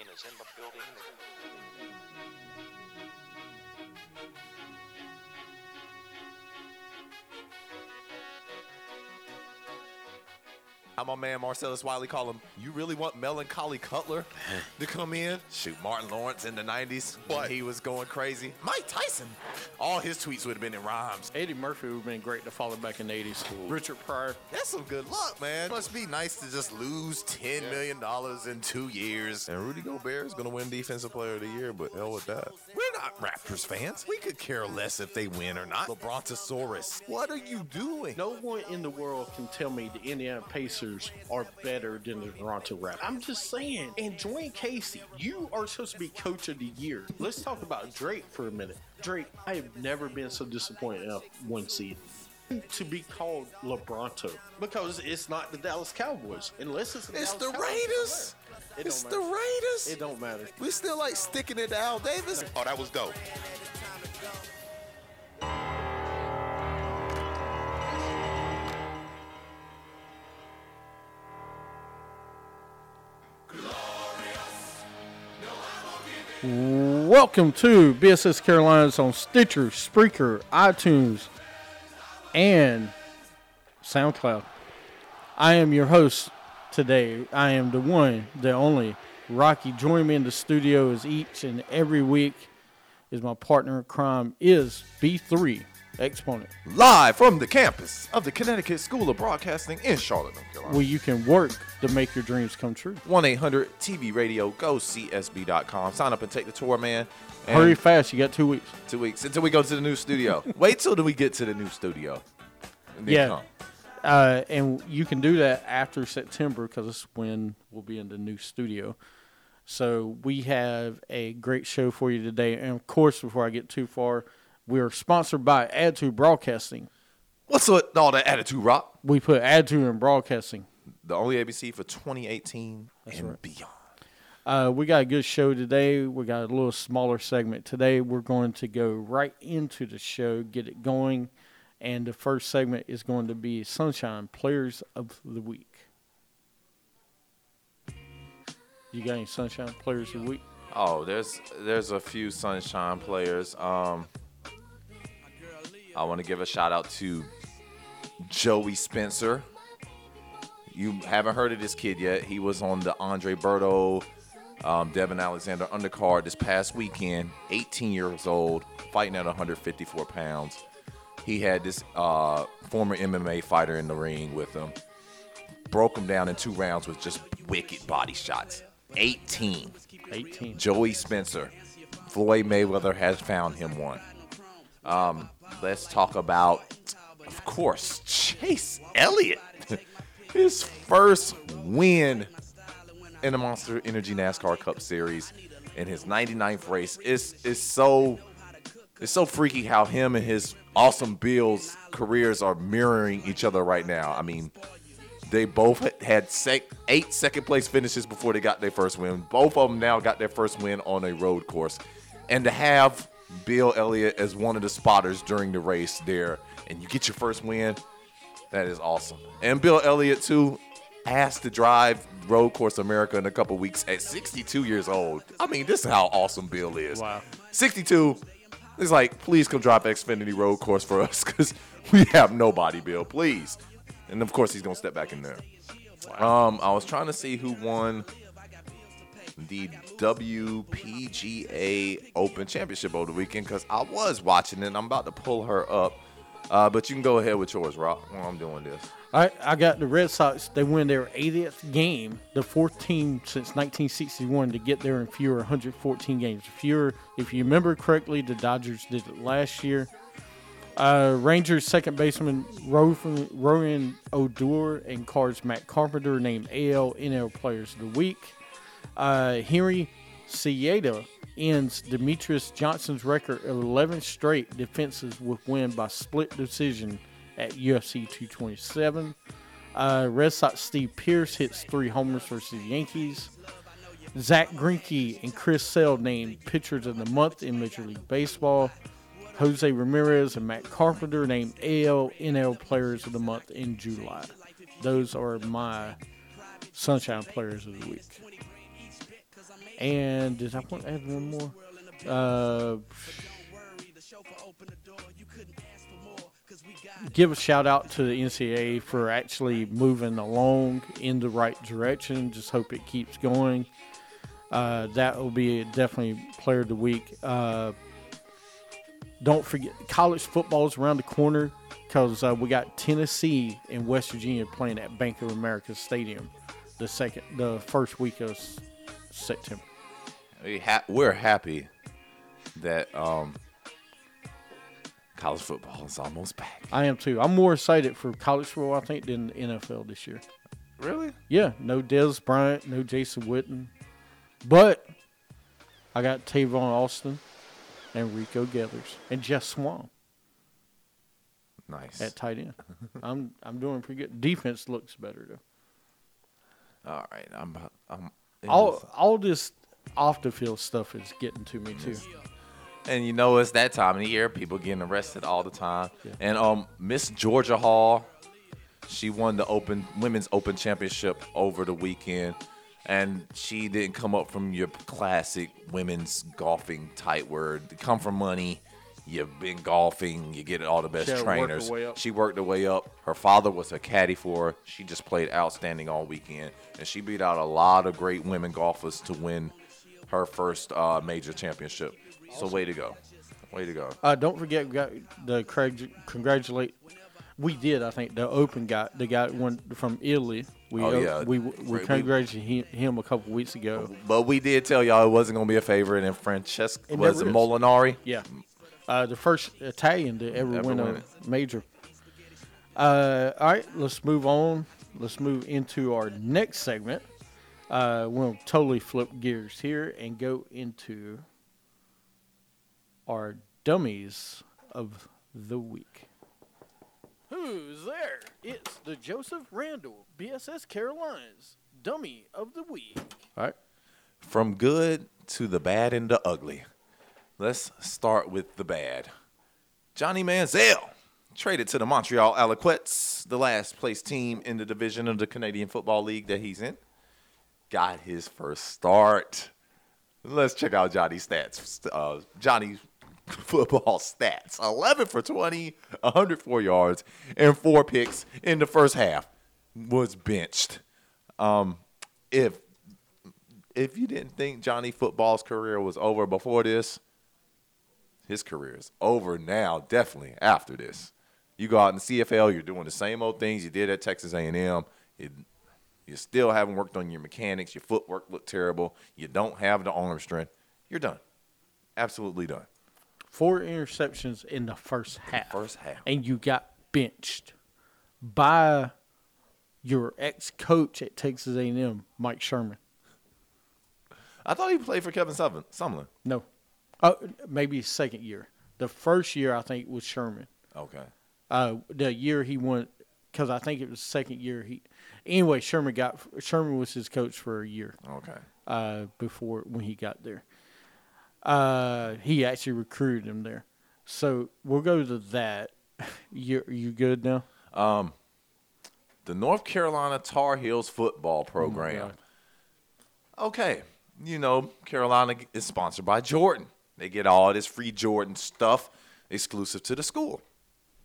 In the building. How my man Marcellus Wiley call him, you really want Melancholy Cutler to come in? Shoot, Martin Lawrence in the 90s when he was going crazy. Mike Tyson. All his tweets would have been in rhymes. Eddie Murphy would have been great to follow back in the 80s. Richard Pryor. That's some good luck, man. Must be nice to just lose $10 million in two years. And Rudy Gobert is going to win Defensive Player of the Year, but hell with that. Not Raptors fans. We could care less if they win or not. LeBrontosaurus, what are you doing? No one in the world can tell me the Indiana Pacers are better than the Toronto Raptors. I'm just saying. And Dwane Casey, you are supposed to be coach of the year. Let's talk about Drake for a minute. Drake, I have never been so disappointed in one seed. To be called LeBronto because it's not the Dallas Cowboys unless it's the It's Dallas the Raiders. It It's the. Raiders. It don't matter. We still like sticking it to Al Davis. Oh, that was dope. Welcome to BSS Carolinas on Stitcher, Spreaker, iTunes, and SoundCloud. I am your host today. I am the one, the only Rocky. Join me in the studio as each and every week is my partner in crime is B3 Exponent, Live from the campus of the Connecticut School of Broadcasting in Charlotte, North Carolina. where you can work to make your dreams come true. 1 800 TV radio, go CSB.com. Sign up and take the tour, man. And Hurry fast, you got two weeks. Two weeks until we go to the new studio. Wait till we get to the new studio. And Yeah. come. Uh, and you can do that after September because it's when we'll be in the new studio. So we have a great show for you today. And of course, before I get too far, we're sponsored by Attitude Broadcasting. What's with all that attitude, Rock? We put Attitude in Broadcasting. The only ABC for 2018 That's and right. beyond. Uh, we got a good show today. We got a little smaller segment today. We're going to go right into the show, get it going. And the first segment is going to be Sunshine Players of the Week. You got any Sunshine Players of the Week? Oh, there's there's a few Sunshine players. Um, I want to give a shout out to Joey Spencer. You haven't heard of this kid yet. He was on the Andre Berto, um, Devin Alexander undercard this past weekend. 18 years old, fighting at 154 pounds. He had this uh, former MMA fighter in the ring with him. Broke him down in two rounds with just wicked body shots. 18. 18. Joey Spencer. Floyd Mayweather has found him one. Um, let's talk about, of course, Chase Elliott. His first win in the Monster Energy NASCAR Cup Series in his 99th race. It's, it's so it's so freaky how him and his awesome Bills careers are mirroring each other right now. I mean, they both had sec- eight second place finishes before they got their first win. Both of them now got their first win on a road course. And to have Bill Elliott as one of the spotters during the race there, and you get your first win, that is awesome. And Bill Elliott, too, asked to drive Road Course America in a couple weeks at 62 years old. I mean, this is how awesome Bill is. Wow. 62. He's like, please come drive Xfinity Road Course for us because we have nobody, Bill. Please. And of course, he's gonna step back in there. Um, I was trying to see who won the WPGA Open Championship over the weekend because I was watching it. I'm about to pull her up, uh, but you can go ahead with yours, Rock. While I'm doing this. I, I got the Red Sox. They win their 80th game, the fourth team since 1961 to get there in fewer 114 games. Fewer, if you remember correctly, the Dodgers did it last year. Uh, Rangers second baseman Rowan Odor and Cards Matt Carpenter named AL NL Players of the Week. Uh, Henry Cejudo ends Demetrious Johnson's record of 11 straight defenses with win by split decision at UFC 227. Uh, Red Sox Steve Pearce hits three homers versus the Yankees. Zack Greinke and Chris Sale named pitchers of the month in Major League Baseball. Jose Ramirez and Matt Carpenter named AL NL players of the month in July. Those are my Sunshine players of the week. And I want to add one more? Uh, give a shout out to the NCAA for actually moving along in the right direction. Just hope it keeps going. Uh, that will be definitely player of the week. Uh, don't forget, college football is around the corner because uh, we got Tennessee and West Virginia playing at Bank of America Stadium the second, the first week of September. We ha- we're happy that um, college football is almost back. I am too. I'm more excited for college football, I think, than the NFL this year. Really? Yeah, no Dez Bryant, no Jason Witten, but I got Tavon Austin and Rico Gathers and Geoff Swaim Nice. at tight end. I'm I'm doing pretty good. Defense looks better though. All right. I'm. I'm. All all this off the field stuff is getting to me too. And you know it's that time of the year. People getting arrested all the time. Yeah. And um, Miss Georgia Hall, she won the Open Women's Open Championship over the weekend, and she didn't come up from your classic women's golfing tight word. Come from money. You've been golfing. You get all the best She had to work her trainers. up. She worked her way up. Her father was a caddy for her. She just played outstanding all weekend, and she beat out a lot of great women golfers to win her first uh, major championship. So way to go, way to go. Uh, don't forget, we got the Craig. Congratulate. We did, I think, the Open guy, the guy one from Italy. We Oh, uh, yeah. we We- congratulated him, a couple weeks ago. But we did tell y'all it wasn't gonna be a favorite, and Francesco It was it. Molinari. Yeah, uh, the first Italian to ever, Ever win win a major. Uh, all right, let's move on. Let's move into our next segment. Uh, we'll totally flip gears here and go into our dummies of the week. Who's there? It's the Joseph Randall BSS Carolinas dummy of the week. All right. From good to the bad and the ugly. Let's start with the bad. Johnny Manziel traded to the Montreal Alouettes, the last place team in the division of the Canadian Football League that he's in. Got his first start. Let's check out Johnny's stats. Uh, Johnny's football stats 11 for 20, 104 yards, and four picks in the first half. Was benched. Um, if if you didn't think Johnny Football's career was over before this, his career is over now. Definitely after this, you go out in the CFL. You're doing the same old things you did at Texas A&M. You, you still haven't worked on your mechanics. Your footwork looked terrible. You don't have the arm strength. You're done. Absolutely done. Four interceptions in the first half. First half. And you got benched by your ex-coach at Texas A&M, Mike Sherman. I thought he played for Kevin Sumlin. Sumlin. No, oh, maybe second year. The first year I think was Sherman. Okay. Uh, the year he won, because I think it was second year he. Anyway, Sherman got Sherman was his coach for a year. Okay. uh, before when he got there. Uh, he actually recruited him there. So we'll go to that. You you good now? The North Carolina Tar Heels football program. God. okay, you know, Carolina is sponsored by Jordan. They get all this free Jordan stuff exclusive to the school.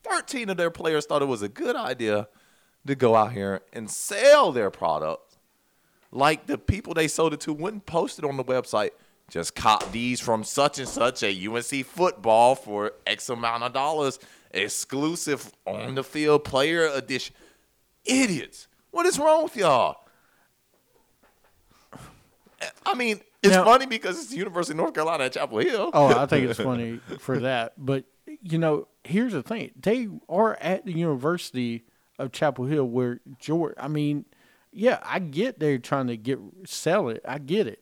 13 of their players thought it was a good idea to go out here and sell their product like the people they sold it to wouldn't post it on the website. Just cop these from such and such a UNC football for X amount of dollars, exclusive on the field player edition. Idiots. What is wrong with y'all? I mean, it's Now- funny because it's the University of North Carolina at Chapel Hill. Oh, I think it's funny for that. But you know, here's the thing: they are at the University of Chapel Hill, where George. I mean, yeah, I get they're trying to get sell it. I get it.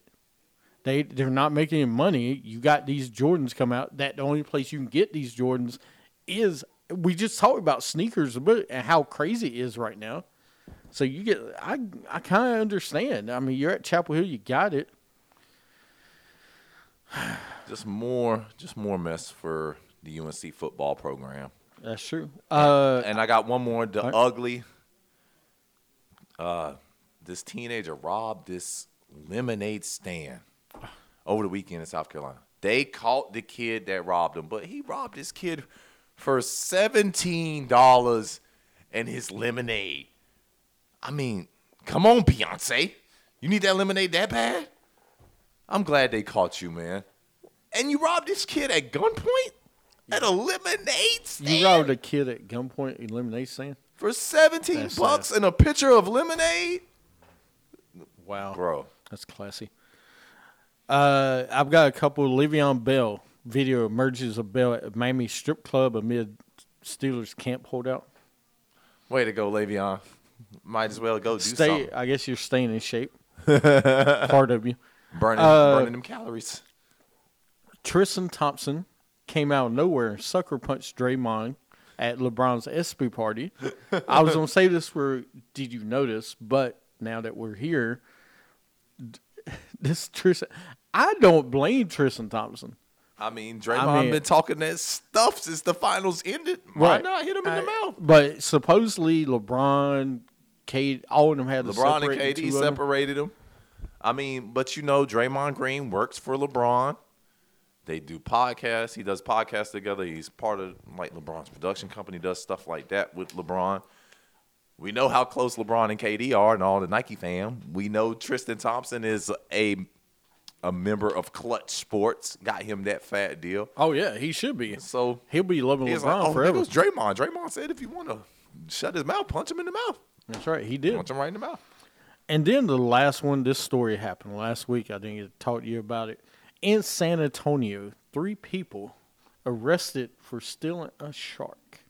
They they're not making any money. You got these Jordans come out. That the only place you can get these Jordans is we just talked about sneakers and how crazy it is right now. So you get I I kind of understand. I mean, you're at Chapel Hill, you got it. Just more, just more mess for the UNC football program. That's true. Uh, And I got one more. The right. ugly. Uh, this teenager robbed this lemonade stand. over the weekend in South Carolina. They caught the kid that robbed him, but he robbed this kid for seventeen dollars and his lemonade. I mean, come on, Beyonce. You need that lemonade that bad? I'm glad they caught you, man. And you robbed this kid at gunpoint at a lemonade stand You robbed a kid at gunpoint in lemonade stand. for 17 That's bucks sad. and a pitcher of lemonade, Wow, bro. that's classy. Uh, I've got a couple. Le'Veon Bell video emerges of Bell at Miami strip club amid Steelers camp holdout. Way to go, Le'Veon. Might as well go do Stay. something. I guess you're staying in shape. Part of you. Burning, Uh, burning them calories. Tristan Thompson came out of nowhere and sucker punched Draymond at LeBron's ESPY party. I was gonna say this for did you notice, but now that we're here, this Tristan, I don't blame Tristan Thompson. I mean, Draymond mean- been talking that stuff since the finals ended. Why not hit him in the mouth? But supposedly LeBron, Kate, all of them had to LeBron and KD two them. separated them. I mean, but you know, Draymond Green works for LeBron. They do podcasts. He does podcasts together. He's part of like LeBron's production company. Does stuff like that with LeBron. We know how close LeBron and KD are, and all the Nike fam. We know Tristan Thompson is a a member of Clutch Sports. Got him that fat deal. Oh yeah, he should be. So He'll be loving LeBron like, oh, forever. goes Draymond. Draymond said if you want to shut his mouth, punch him in the mouth. That's right, he did. Punch him right in the mouth. And then the last one, this story happened last week. I didn't get to talk to you about it. In San Antonio, three people arrested for stealing a shark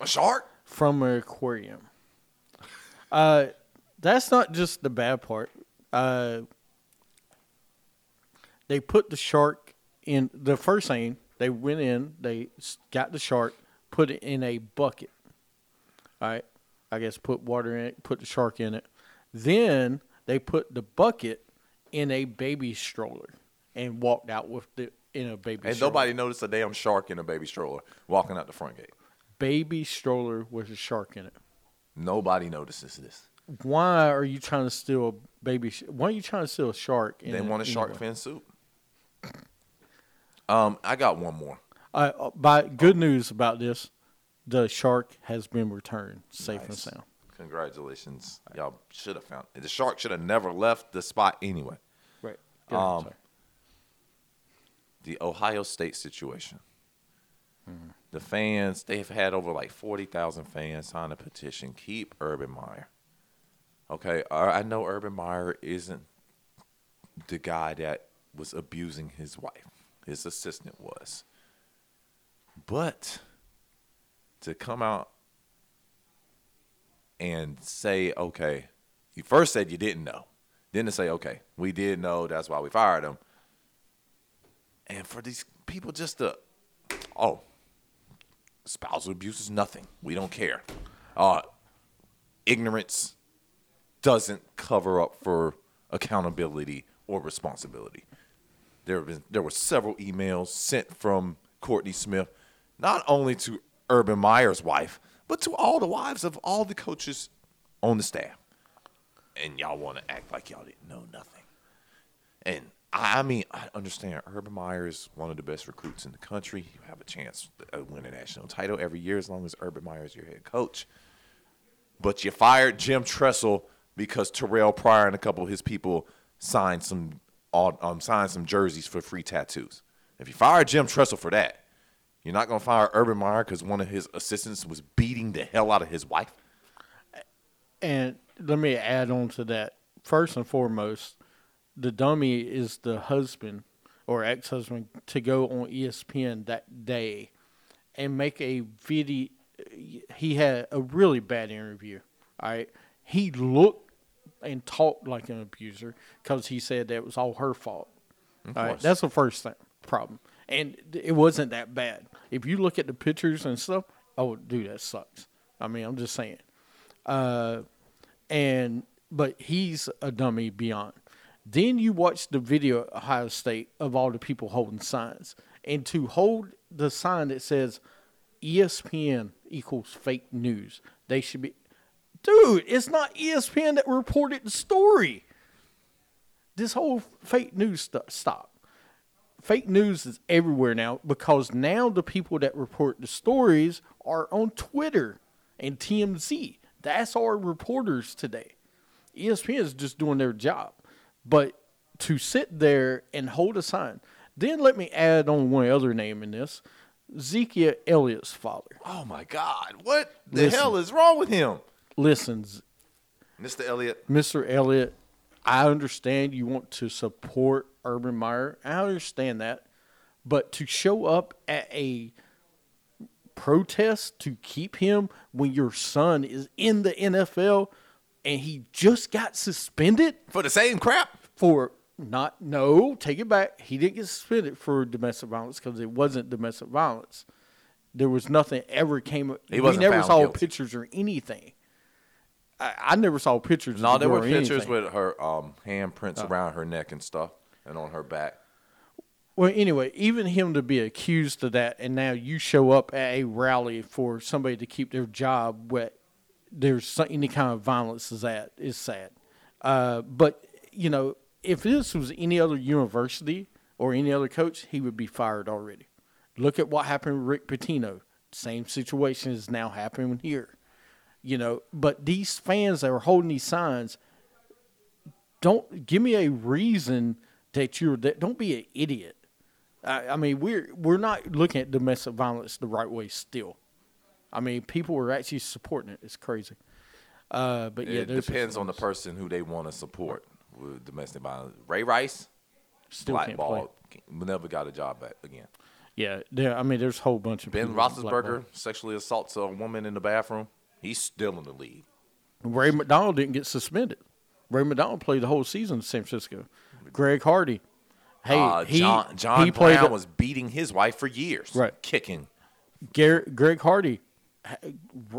A shark. from an aquarium. Uh, that's not just the bad part. Uh, they put the shark in the first thing. They went in, they got the shark, put it in a bucket. All right, I guess put water in it, put the shark in it. Then they put the bucket in a baby stroller and walked out with the in a baby. And stroller. nobody noticed a damn shark in a baby stroller walking out the front gate. baby stroller with a shark in it. Nobody notices this. Why are you trying to steal a baby? Sh- why are you trying to steal a shark? in They want a shark anyway? fin soup. Um, I got one more. Uh, by good news about this, the shark has been returned safe and sound. Congratulations, y'all should have found it. The shark should have never left the spot anyway. Right. Um, The Ohio State situation. The fans, they've had over like 40,000 fans sign a petition. Keep Urban Meyer. Okay, I know Urban Meyer isn't the guy that was abusing his wife. His assistant was. But to come out and say, okay, you first said you didn't know. Then to say, okay, we did know, that's why we fired him. And for these people just to, oh, spousal abuse is nothing. We don't care. Uh, ignorance doesn't cover up for accountability or responsibility. There have been there were several emails sent from Courtney Smith, not only to Urban Meyer's wife, but to all the wives of all the coaches on the staff. And y'all want to act like y'all didn't know nothing. And I mean, I understand Urban Meyer is one of the best recruits in the country. You have a chance to uh, win a national title every year as long as Urban Meyer is your head coach. But you fired Jim Tressel because Terrelle Pryor and a couple of his people signed some um, signed some jerseys for free tattoos. If you fire Jim Tressel for that, you're not going to fire Urban Meyer because one of his assistants was beating the hell out of his wife. And let me add on to that. First and foremost, the dummy is the husband or ex husband to go on ESPN that day and make a video. He had a really bad interview. All right. He looked and talked like an abuser because he said that it was all her fault. All right. That's the first thing, problem. And it wasn't that bad. If you look at the pictures and stuff, oh, dude, that sucks. I mean, I'm just saying Uh, and but he's a dummy beyond. Then you watch the video at Ohio State of all the people holding signs, and to hold the sign that says ESPN equals fake news, they should be. Dude, it's not ESPN that reported the story. This whole fake news stuff. Stop. fake news is everywhere now because now the people that report the stories are on Twitter and TMZ. That's our reporters today. ESPN is just doing their job. But to sit there and hold a sign, then let me add on one other name in this Ezekiel Elliott's father. Oh my God! What the Listen. hell is wrong with him, Listens, Mr. Elliott? Mr. Elliott, I understand you want to support Urban Meyer. I understand that. But to show up at a protest to keep him when your son is in the NFL and he just got suspended For the same crap? for not, no, take it back. He didn't get suspended for domestic violence because it wasn't domestic violence. There was nothing ever came. He we never saw guilty. pictures or anything. I, I never saw pictures. No, there were pictures anything. With her um, handprints around her neck and stuff, and on her back. Well, anyway, even him to be accused of that, and now you show up at a rally for somebody to keep their job where there's any kind of violence is that is sad. Uh, but you know, if this was any other university or any other coach, he would be fired already. Look at what happened with Rick Pitino. Same situation is now happening here. You know, but these fans that are holding these signs, don't give me a reason that you're that. Don't be an idiot. I, I mean, we're we're not looking at domestic violence the right way still. I mean, people were actually supporting it. It's crazy. Uh, but yeah, it depends on the person who they want to support with domestic violence. Ray Rice, Still can't play. blackballed, never got a job back again. Yeah, there. I mean, there's a whole bunch of Ben Roethlisberger sexually assaults a woman in the bathroom. He's still in the league. Ray McDonald didn't get suspended. Ray McDonald played the whole season in San Francisco. Greg Hardy, hey, uh, he John John he played Brown was beating his wife for years, Right. Kicking. Garrett, Greg Hardy, ha-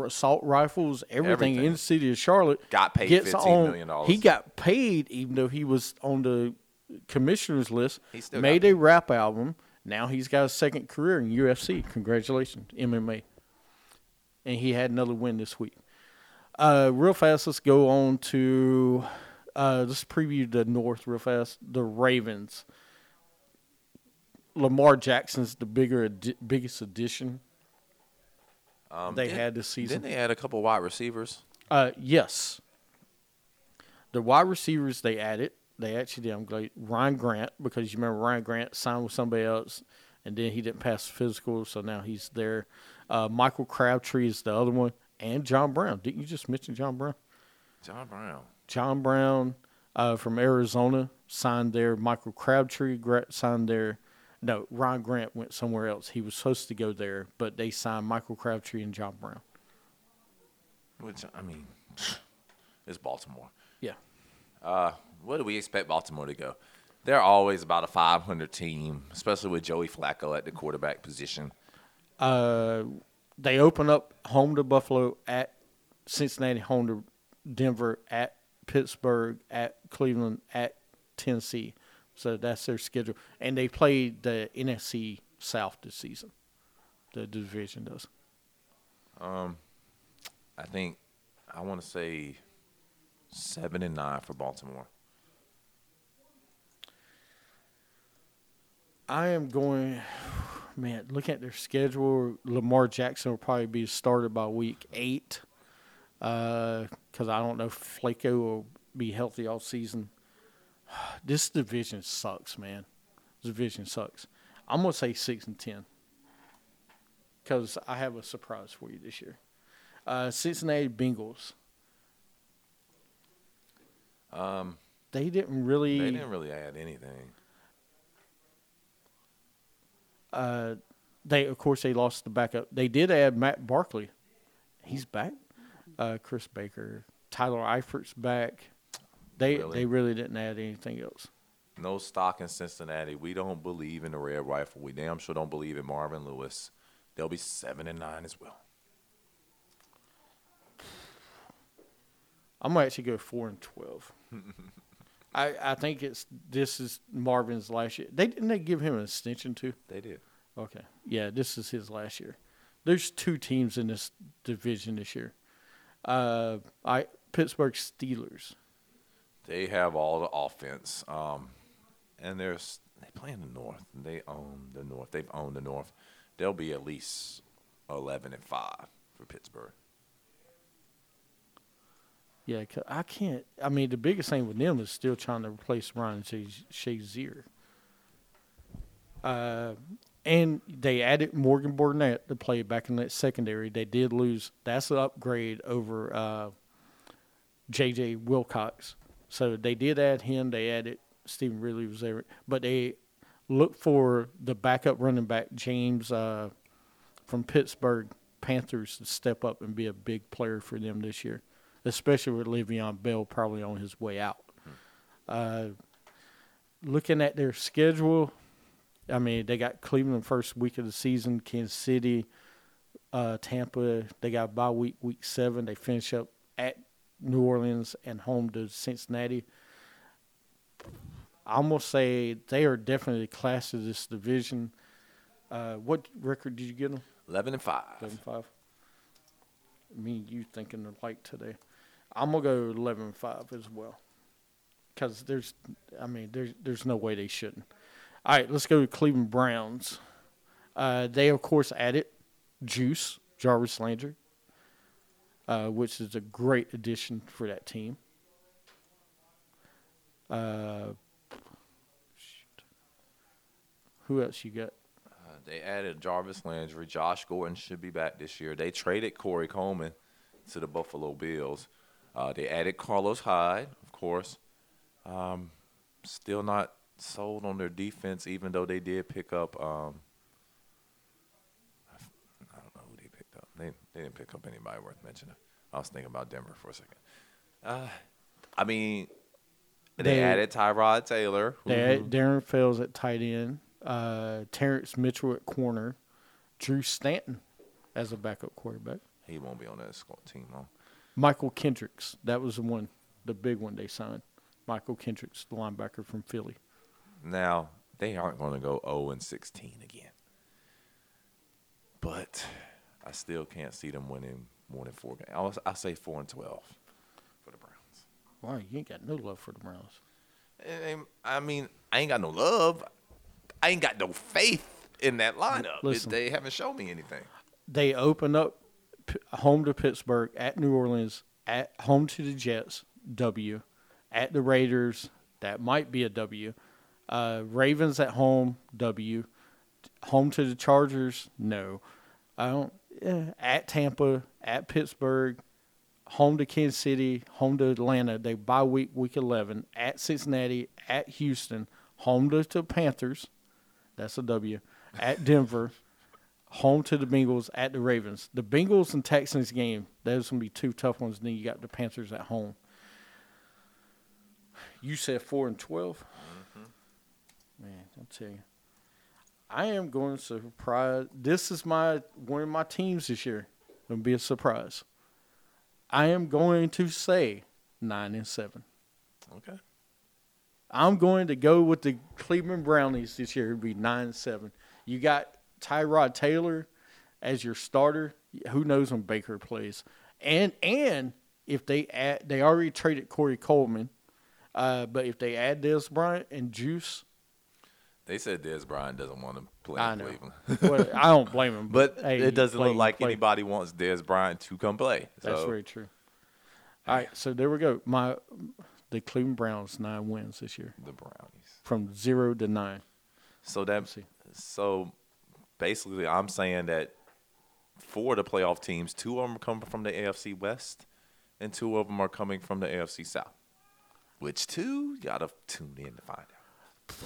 assault rifles, everything, Everything. in the city of Charlotte. Got paid gets 15 on- million dollars. He got paid even though he was on the commissioner's list. He still made a rap album. Now he's got a second career in UFC. Congratulations, MMA. And he had another win this week. Uh, real fast, let's go on to uh, let's preview the North real fast. The Ravens. Lamar Jackson's the bigger, addi- biggest addition Um, they had this season. Didn't they add a couple wide receivers? Uh, yes. The wide receivers they added, they actually did. I'm glad Ryan Grant because you remember Ryan Grant signed with somebody else, and then he didn't pass the physical, so now he's there. Uh, Michael Crabtree is the other one, and John Brown. Didn't you just mention John Brown? John Brown. John Brown uh, from Arizona signed there. Michael Crabtree signed there. No, Ryan Grant went somewhere else. He was supposed to go there, but they signed Michael Crabtree and John Brown. Which I mean, it's Baltimore. Yeah. Uh, what do we expect Baltimore to go? They're always about a 500 team, especially with Joey Flacco at the quarterback position. Uh, they open up home to Buffalo, at Cincinnati, home to Denver, at Pittsburgh, at Cleveland, at Tennessee. So that's their schedule, and they played the NFC South this season. The division does. Um, I think I want to say seven and nine for Baltimore. I am going, man. Looking at their schedule, Lamar Jackson will probably be started by week eight, because I don't know if Flacco will be healthy all season. This division sucks, man. This division sucks. I'm gonna say six and ten, because I have a surprise for you this year. Uh, Cincinnati Bengals. Um, They didn't really. they didn't really add anything. Uh, they of course they lost the backup. They did add Matt Barkley. He's back. Uh, Chris Baker, Tyler Eifert's back. They Really? they really didn't add anything else. No stock in Cincinnati. We don't believe in the red rifle. We damn sure don't believe in Marvin Lewis. They'll be seven and nine as well. I'm gonna actually go four and twelve. I I think it's this is Marvin's last year. They didn't they give him an extension too. They did. Okay, yeah, this is his last year. There's two teams in this division this year. Uh, I Pittsburgh Steelers. They have all the offense. Um, and there's they play in the North. They own the North. They've owned the North. They'll be at least eleven and five for Pittsburgh. Yeah, 'cause I can't. I mean, the biggest thing with them is still trying to replace Ryan Shazier. Uh, and they added Morgan Burnett to play back in that secondary. They did lose. That's an upgrade over uh, J.J. Wilcox. So they did add him. They added Stevan Ridley was there, but they look for the backup running back James uh, from Pittsburgh Panthers to step up and be a big player for them this year especially with Le'Veon Bell probably on his way out. Uh, looking at their schedule, I mean, they got Cleveland first week of the season, Kansas City, uh, Tampa. They got bye week, week seven. They finish up at New Orleans and home to Cincinnati. I almost say they are definitely the class of this division. Uh, what record did you get them? Eleven and five. Eleven and five. Me and you thinking alike today. I'm gonna go 11 and 5 as well. Because there's, I mean, there's there's no way they shouldn't. All right, let's go to Cleveland Browns. Uh, they of course added Juice Jarvis Landry, uh, which is a great addition for that team. Uh, who else you got? Uh, they added Jarvis Landry. Josh Gordon should be back this year. They traded Corey Coleman to the Buffalo Bills. Uh, they added Carlos Hyde, of course. Um, still not sold on their defense, even though they did pick up. Um, I don't know who they picked up. They didn't pick up anybody worth mentioning. I was thinking about Denver for a second. Uh, I mean, they, they added Tyrod Taylor. They added Darren Fells at tight end, uh, Terrence Mitchell at corner, Drew Stanton as a backup quarterback. He won't be on that team long. Mychal Kendricks. That was the one, the big one they signed. Mychal Kendricks, the linebacker from Philly. Now they aren't going to go 0 and 16 again, but I still can't see them winning more than four games. I'll, I say four and 12 for the Browns. Why you ain't got no love for the Browns? I mean, I ain't got no love. I ain't got no faith in that lineup. Listen, they haven't shown me anything. They open up home to Pittsburgh, at New Orleans, at home to the Jets, W, at the Raiders, that might be a W. Uh, Ravens at home, W. Home to the Chargers, no. I don't. Yeah, at Tampa, at Pittsburgh, home to Kansas City, home to Atlanta. They bye week week eleven. At Cincinnati, at Houston, home to the Panthers. That's a W. At Denver, home to the Bengals at the Ravens. The Bengals and Texans game, those going to be two tough ones. And then you got the Panthers at home. You said 4 and 12? Mm-hmm. Man, I'll tell you. I am going to surprise. This is my one of my teams this year. To be a surprise. I am going to say 9 and 7. Okay. I'm going to go with the Cleveland Brownies this year. It'd be 9 and 7. You got Tyrod Taylor as your starter, who knows when Baker plays? And and if they add, they already traded Corey Coleman, uh, but if they add Dez Bryant and Juice, they said Dez Bryant doesn't want to play I in know. Cleveland. well, I don't blame him, but, hey, it doesn't look like anybody wants Dez Bryant to come play. That's very true. All right, so there we go. My the Cleveland Browns nine wins this year. The Brownies from zero to nine. So that so basically, I'm saying that four of the playoff teams, two of them are coming from the AFC West, and two of them are coming from the AFC South. Which two? You gotta tune in to find out.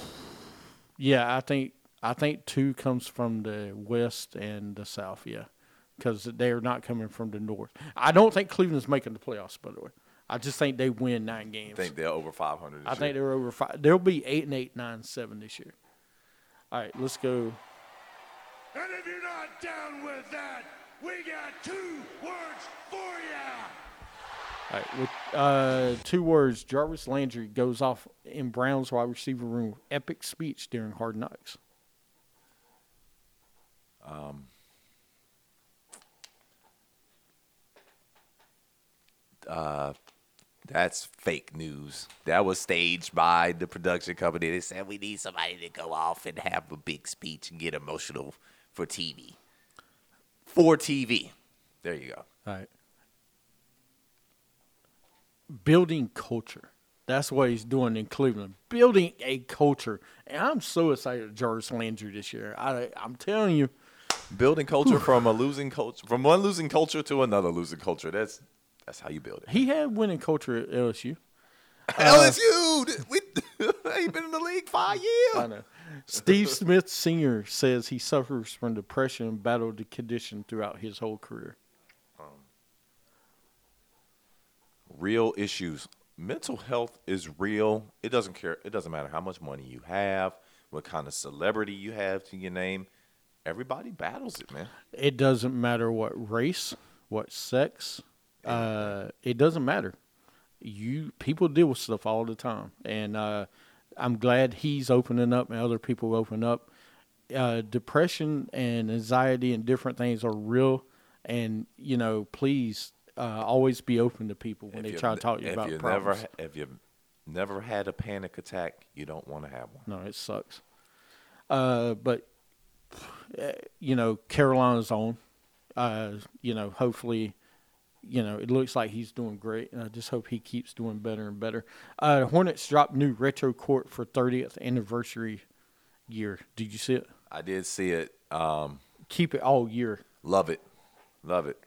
Yeah, I think I think two comes from the West and the South. Yeah, because they're not coming from the North. I don't think Cleveland's making the playoffs. By the way, I just think they win nine games. I think they're over 500. I year. think they're over five. They'll be eight and eight, nine, seven this year. All right, let's go and if you're not down with that, we got two words for ya. All right, with uh, two words, Jarvis Landry goes off in Brown's wide receiver room. Epic speech during Hard Knocks. Um, uh, That's fake news. That was staged by the production company. They said we need somebody to go off and have a big speech and get emotional for TV. For TV. There you go. All right. Building culture. That's what he's doing in Cleveland. Building a culture. And I'm so excited for Jarvis Landry this year. I, I'm telling you, Building culture from a losing culture, from one losing culture to another losing culture. That's that's how you build it. he had winning culture at LSU. LSU, we ain't been in the league five years. I know. Steve Smith Sr. says he suffers from depression and battled the condition throughout his whole career. Real issues. Mental health is real. It doesn't care. It doesn't matter how much money you have, what kind of celebrity you have to your name. Everybody battles it, man. It doesn't matter what race, what sex. Uh, it doesn't matter. You people deal with stuff all the time, and uh, I'm glad he's opening up and other people open up. Uh, depression and anxiety and different things are real, and you know, please uh, always be open to people when If they try to talk to you if about you problems. never, if you've never had a panic attack, you don't want to have one. No, it sucks. Uh, but uh, you know, Carolina's on. Uh, you know, hopefully, you know, it looks like he's doing great, and I just hope he keeps doing better and better. Uh, Hornets dropped new retro court for 30th anniversary year. Did you see it? I did see it. Um, Keep it all year. love it, love it.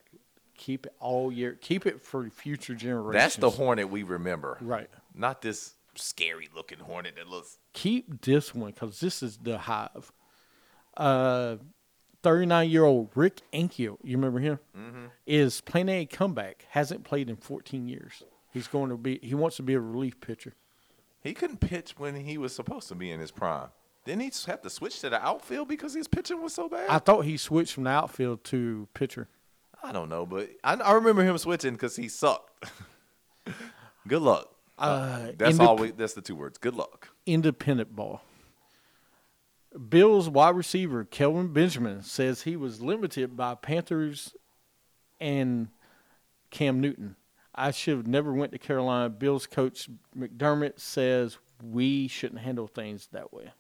Keep it all year. Keep it for future generations. That's the Hornet we remember, right. Not this scary looking Hornet that looks. keep this one because this is the hive. Uh, 39 year old Rick Ankiel, you remember him? Mm-hmm. Is planning a comeback. Hasn't played in 14 years. He's going to be. He wants to be a relief pitcher. He couldn't pitch when he was supposed to be in his prime. Didn't he have to switch to the outfield because his pitching was so bad? I thought he switched from the outfield to pitcher. I don't know, but I, I remember him switching because he sucked. Good luck. Uh, That's indep- all. We, that's the two words. Good luck. independent ball. Bills wide receiver Kelvin Benjamin says he was limited by Panthers and Cam Newton. I should have never went to Carolina. Bills coach McDermott says we shouldn't handle things that way.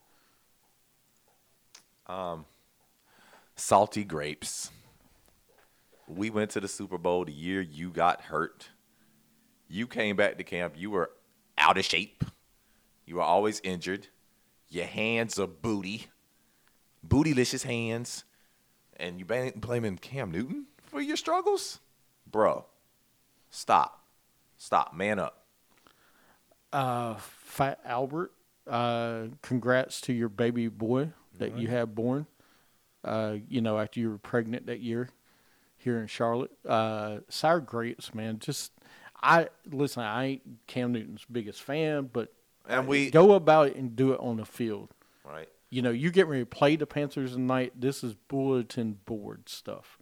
Um, Salty grapes. We went to the Super Bowl the year you got hurt. You came back to camp. You were out of shape. You were always injured. Your hands are booty, bootylicious hands, and you blaming Cam Newton for your struggles, bro. Stop, stop, man up. Uh, Fat Albert, uh, congrats to your baby boy that you had born. Uh, you know, after you were pregnant that year here in Charlotte. Uh, sour grapes, man. Just I listen. I ain't Cam Newton's biggest fan, but And we go about it and do it on the field. right. You know, you get ready to play the Panthers tonight. This is bulletin board stuff.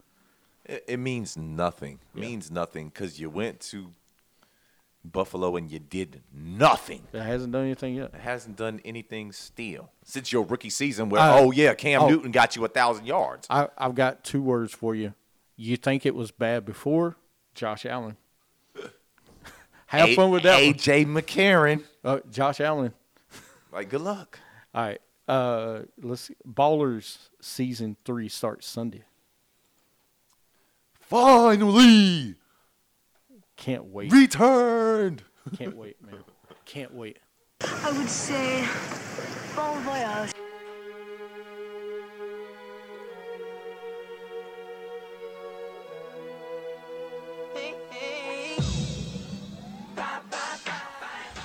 It, it means nothing. Yeah. Means nothing because you went to Buffalo and you did nothing. It hasn't done anything yet. It hasn't done anything still since your rookie season. Where Uh, oh yeah, Cam oh. Newton got you a thousand yards. I, I've got two words for you. You think it was bad before? Josh Allen. Have A- fun with that one. AJ McCarron. Uh, Josh Allen. Like good luck. All right. Uh, let's see. Ballers season three starts Sunday. Finally Can't wait. returned. Can't wait, man. Can't wait. I would say bon voyage.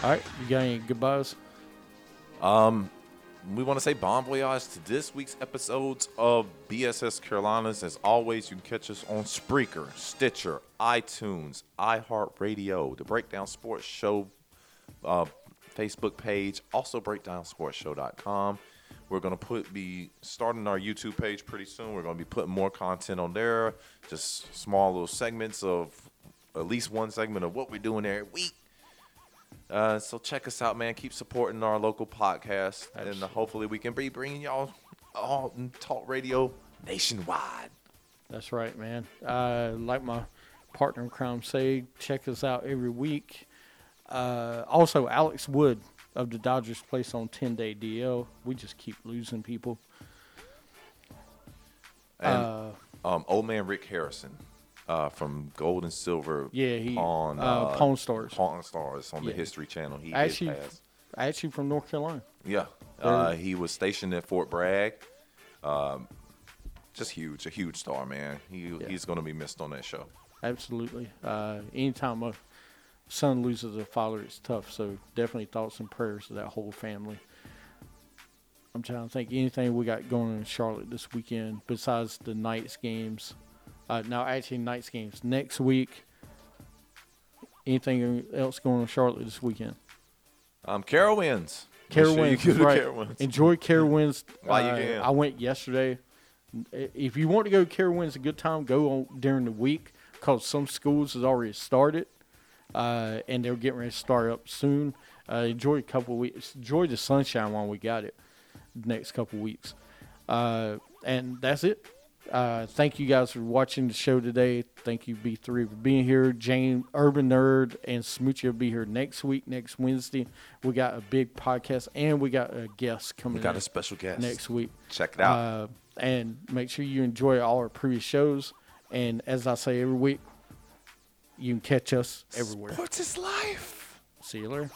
All right. You got any goodbyes? Um, We want to say bon voyage to this week's episodes of BSS Carolinas. As always, you can catch us on Spreaker, Stitcher, iTunes, iHeartRadio, the Breakdown Sports Show uh, Facebook page, also breakdownsportshow.com. We're to put be starting our YouTube page pretty soon. We're to be putting more content on there, just small little segments of at least one segment of what we're doing every week. Uh, so check us out, man. Keep supporting our local podcast, and hopefully we can be bringing y'all all talk radio nationwide. That's right, man. Uh, like my partner in crime say, check us out every week. Uh, also, Alex Wood of the Dodgers placed on 10 day DL. We just keep losing people. And Uh, um, old man Rick Harrison uh, from Gold and Silver Yeah, he- on uh, Pawn Stars. Pawn Stars on the History Channel. He actually, actually from North Carolina. Yeah, uh, he was stationed at Fort Bragg. Um, just huge, a huge star, man. He he's going to be missed on that show. Absolutely. Uh, anytime a son loses a father, it's tough. So definitely thoughts and prayers to that whole family. I'm trying to think anything we got going in Charlotte this weekend besides the Knights games. Uh, no, actually, Knights games next week. Anything else going on in Charlotte this weekend? Um, Carowinds. Make sure you Carowinds, right. Carowinds. Enjoy Carowinds. While you Uh, can. I went yesterday. If you want to go to Carowinds a good time, go on during the week because some schools has already started, uh, and they're getting ready to start up soon. Uh, enjoy a couple of weeks. Enjoy the sunshine while we got it. The next couple weeks, uh, and that's it. Uh, thank you guys for watching the show today. Thank you B3 for being here. Jane, Urban Nerd, and Smoochie will be here next week, next Wednesday. We got a big podcast, and we got a guest coming. We got a special guest next week. Check it out. Uh, and make sure you enjoy all our previous shows. And as I say every week, you can catch us everywhere. Sports is life. See you later.